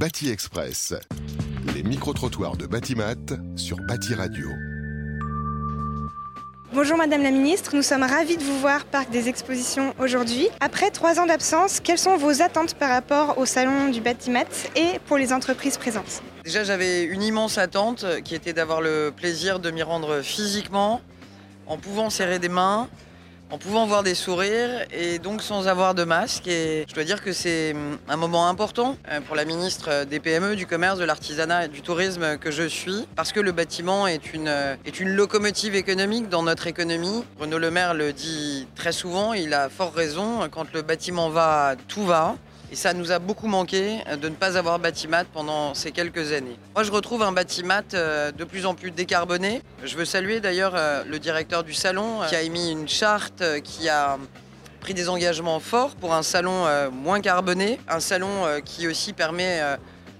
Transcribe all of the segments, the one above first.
Bâti Express. Les micro-trottoirs de Batimat sur Bâti Radio. Bonjour Madame la Ministre, nous sommes ravis de vous voir Parc des Expositions aujourd'hui. Après trois ans d'absence, quelles sont vos attentes par rapport au Salon du Batimat et pour les entreprises présentes? Déjà j'avais une immense attente qui était d'avoir le plaisir de m'y rendre physiquement, en pouvant serrer des mains, en pouvant voir des sourires et donc sans avoir de masque. Et je dois dire que c'est hum, un moment important euh, pour la ministre des PME, du commerce, de l'artisanat et du tourisme que je suis, parce que le bâtiment est une, euh, est une locomotive économique dans notre économie. Renaud Le Maire le dit très souvent, il a fort raison, quand le bâtiment va, tout va. Et ça nous a beaucoup manqué euh, de ne pas avoir Batimat pendant ces quelques années. Moi, je retrouve un Batimat euh, de plus en plus décarboné. Je veux saluer d'ailleurs euh, le directeur du salon qui a émis une charte qui a pris des engagements forts pour un salon moins carboné, un salon qui aussi permet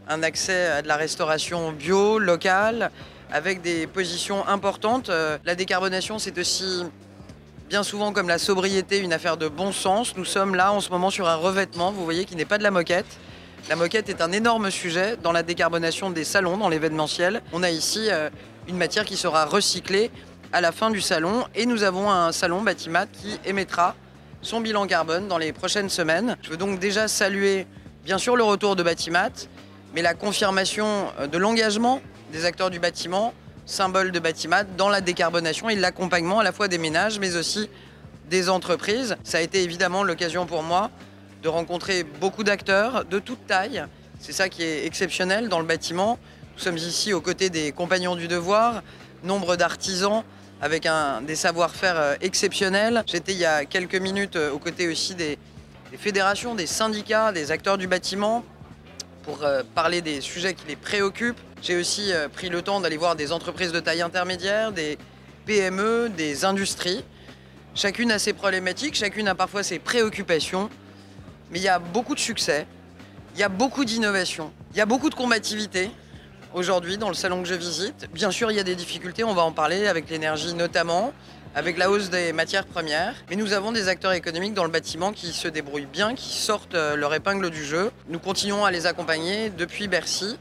un accès à de la restauration bio, locale, avec des positions importantes. La décarbonation, c'est aussi bien souvent comme la sobriété une affaire de bon sens. Nous sommes là en ce moment sur un revêtement, vous voyez, qui n'est pas de la moquette. La moquette est un énorme sujet dans la décarbonation des salons, dans l'événementiel. On a ici euh, une matière qui sera recyclée à la fin du salon et nous avons un salon Batimat qui émettra son bilan carbone dans les prochaines semaines. Je veux donc déjà saluer bien sûr le retour de Batimat, mais la confirmation euh, de l'engagement des acteurs du bâtiment symbole de Batimat dans la décarbonation et l'accompagnement à la fois des ménages mais aussi des entreprises. Ça a été évidemment l'occasion pour moi de rencontrer beaucoup d'acteurs de toute taille. C'est ça qui est exceptionnel dans le bâtiment. Nous sommes ici aux côtés des compagnons du devoir, nombre d'artisans avec des savoir-faire euh, exceptionnels. J'étais il y a quelques minutes euh, aux côtés aussi des, des fédérations, des syndicats, des acteurs du bâtiment pour euh, parler des sujets qui les préoccupent. J'ai aussi euh, pris le temps d'aller voir des entreprises de taille intermédiaire, des PME, des industries. Chacune a ses problématiques, chacune a parfois ses préoccupations, mais il y a beaucoup de succès, il y a beaucoup d'innovation, il y a beaucoup de combativité aujourd'hui dans le salon que je visite. Bien sûr, il y a des difficultés, on va en parler avec l'énergie notamment, avec la hausse des matières premières. Mais nous avons des acteurs économiques dans le bâtiment qui se débrouillent bien, qui sortent euh, leur épingle du jeu. Nous continuons à les accompagner depuis Bercy.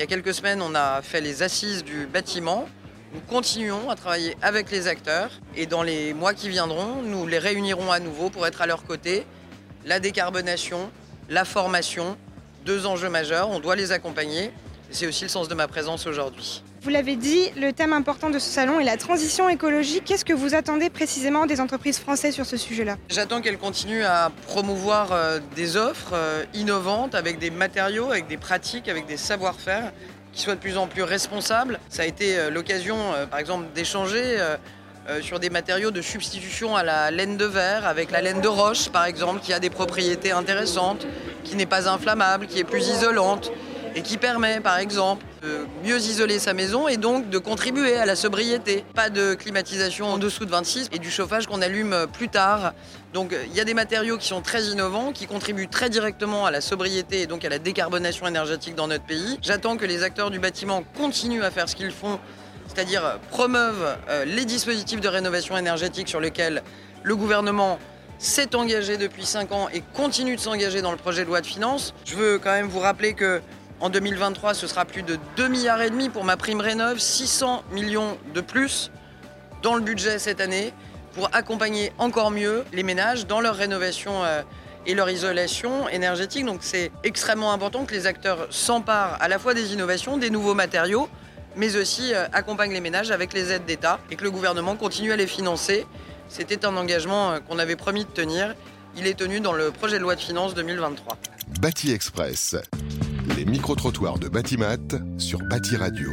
Il y a quelques semaines, on a fait les assises du bâtiment. Nous continuons à travailler avec les acteurs et dans les mois qui viendront, nous les réunirons à nouveau pour être à leur côté. La décarbonation, la formation, deux enjeux majeurs, on doit les accompagner. C'est aussi le sens de ma présence aujourd'hui. Vous l'avez dit, le thème important de ce salon est la transition écologique. Qu'est-ce que vous attendez précisément des entreprises françaises sur ce sujet-là? J'attends qu'elles continuent à promouvoir euh, des offres euh, innovantes avec des matériaux, avec des pratiques, avec des savoir-faire qui soient de plus en plus responsables. Ça a été euh, l'occasion, par exemple, d'échanger sur des matériaux de substitution à la laine de verre, avec la laine de roche, par exemple, qui a des propriétés intéressantes, qui n'est pas inflammable, qui est plus isolante et qui permet, par exemple, de mieux isoler sa maison et donc de contribuer à la sobriété. Pas de climatisation en dessous de 26 et du chauffage qu'on allume plus tard. Donc il y a des matériaux qui sont très innovants, qui contribuent très directement à la sobriété et donc à la décarbonation énergétique dans notre pays. J'attends que les acteurs du bâtiment continuent à faire ce qu'ils font, c'est-à-dire promeuvent euh, les dispositifs de rénovation énergétique sur lesquels le gouvernement s'est engagé depuis 5 ans et continue de s'engager dans le projet de loi de finances. Je veux quand même vous rappeler que en 2023, ce sera plus de 2 milliards et demi pour ma prime rénov, 600 millions de plus dans le budget cette année pour accompagner encore mieux les ménages dans leur rénovation euh, et leur isolation énergétique. Donc c'est extrêmement important que les acteurs s'emparent à la fois des innovations, des nouveaux matériaux, mais aussi euh, accompagnent les ménages avec les aides d'État et que le gouvernement continue à les financer. C'était un engagement euh, qu'on avait promis de tenir. Il est tenu dans le projet de loi de finances 2023. Bâti Express les micro-trottoirs de Batimat sur Bâti Radio.